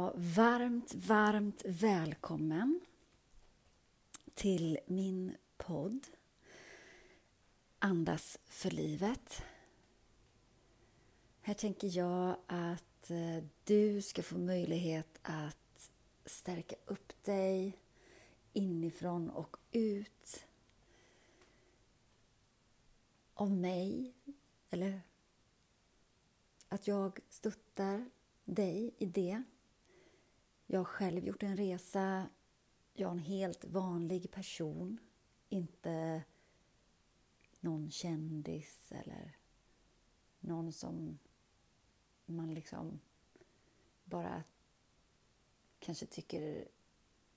vara varmt, varmt välkommen till min podd Andas för livet. Här tänker jag att eh, du ska få möjlighet att stärka upp dig inifrån och ut av mig, eller att jag stöttar dig i det. Jag har själv gjort en resa. Jag är en helt vanlig person, inte någon kändis eller någon som man liksom bara kanske tycker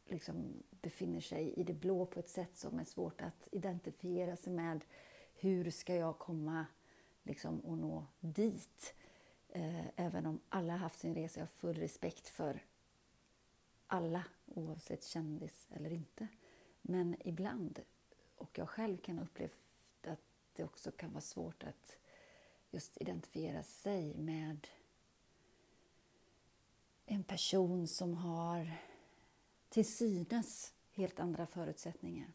liksom befinner sig i det blå på ett sätt som är svårt att identifiera sig med. Hur ska jag komma liksom och nå dit? Eh, även om alla haft sin resa. Jag har full respekt för alla, oavsett kändis eller inte. Men ibland, och jag själv kan uppleva att det också kan vara svårt att just identifiera sig med en person som har till synes helt andra förutsättningar.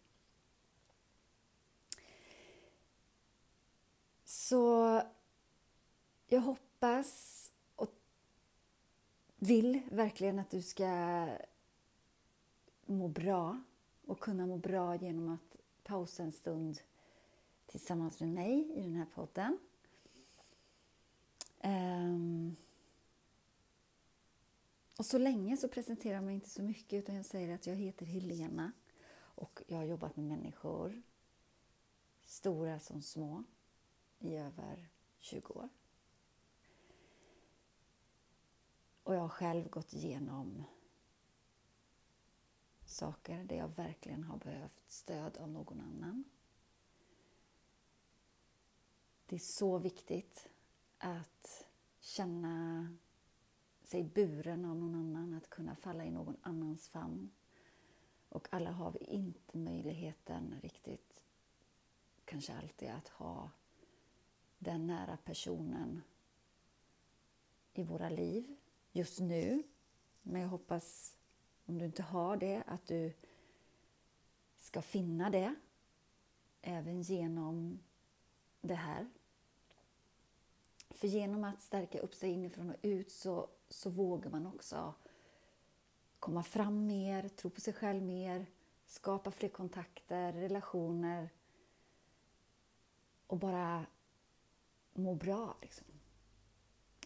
Så jag hoppas vill verkligen att du ska må bra och kunna må bra genom att pausa en stund tillsammans med mig i den här podden. Um, och så länge så presenterar jag mig inte så mycket utan jag säger att jag heter Helena och jag har jobbat med människor, stora som små, i över 20 år. Och jag har själv gått igenom saker där jag verkligen har behövt stöd av någon annan. Det är så viktigt att känna sig buren av någon annan, att kunna falla i någon annans famn. Och alla har vi inte möjligheten riktigt, kanske alltid, att ha den nära personen i våra liv just nu. Men jag hoppas, om du inte har det, att du ska finna det även genom det här. För genom att stärka upp sig inifrån och ut så, så vågar man också komma fram mer, tro på sig själv mer, skapa fler kontakter, relationer och bara må bra. Liksom.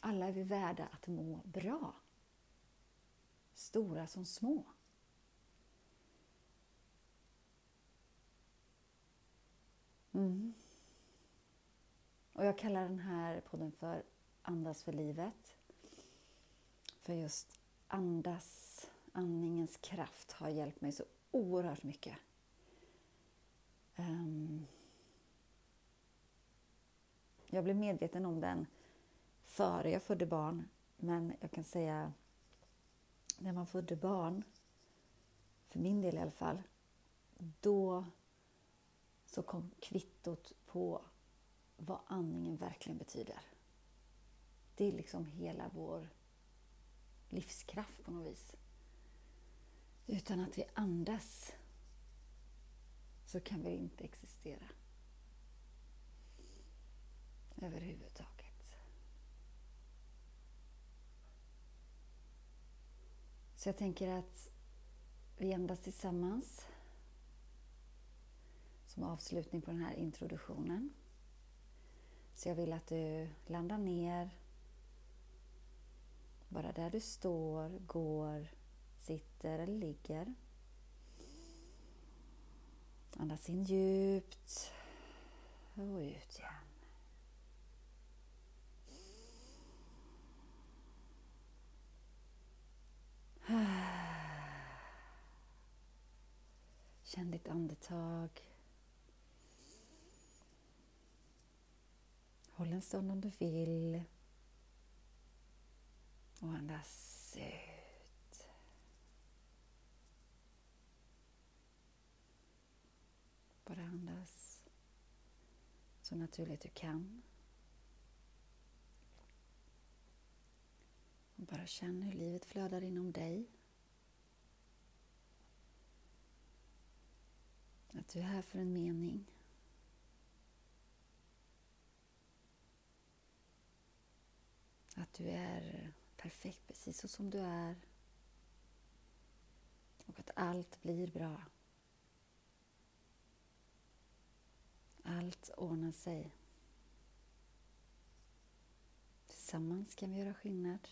Alla är vi värda att må bra. Stora som små. Mm. Och jag kallar den här podden för Andas för livet. För just andas, andningens kraft har hjälpt mig så oerhört mycket. Um, jag blev medveten om den före jag födde barn. Men jag kan säga, när man födde barn, för min del i alla fall, då så kom kvittot på vad andningen verkligen betyder. Det är liksom hela vår livskraft på något vis. Utan att vi andas så kan vi inte existera. Överhuvudtaget. Så jag tänker att vi andas tillsammans som avslutning på den här introduktionen. Så jag vill att du landar ner bara där du står, går, sitter eller ligger. Andas in djupt och ut igen. Känn ditt andetag. Håll en stund om du vill. Och andas ut. Bara andas så naturligt du kan. Bara känn hur livet flödar inom dig. Att du är här för en mening. Att du är perfekt precis så som du är. Och att allt blir bra. Allt ordnar sig. Tillsammans kan vi göra skillnad.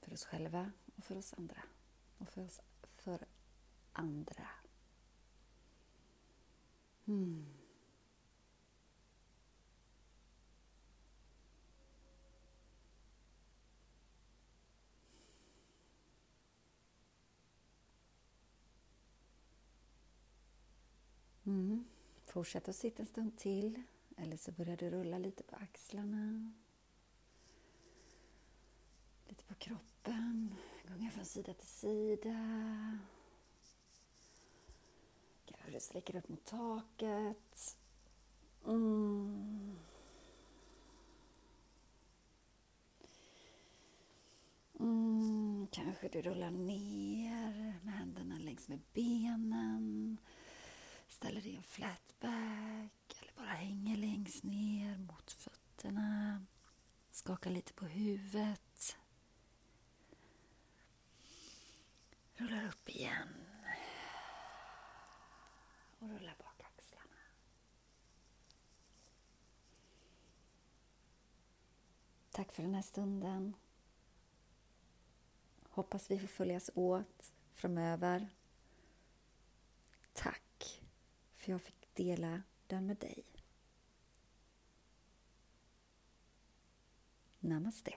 För oss själva och för oss andra. Och för oss för andra. Mm. Mm. Fortsätt att sitta en stund till. Eller så börjar du rulla lite på axlarna. Lite på kroppen. Gunga från sida till sida. Kanske du sträcker upp mot taket. Mm. Mm, kanske du rullar ner med händerna längs med benen. Ställer dig i en flatback eller bara hänger längst ner mot fötterna. Skakar lite på huvudet. Rullar upp igen. Och rullar bak axlarna. Tack för den här stunden. Hoppas vi får följas åt framöver. Tack för jag fick dela den med dig. Namaste.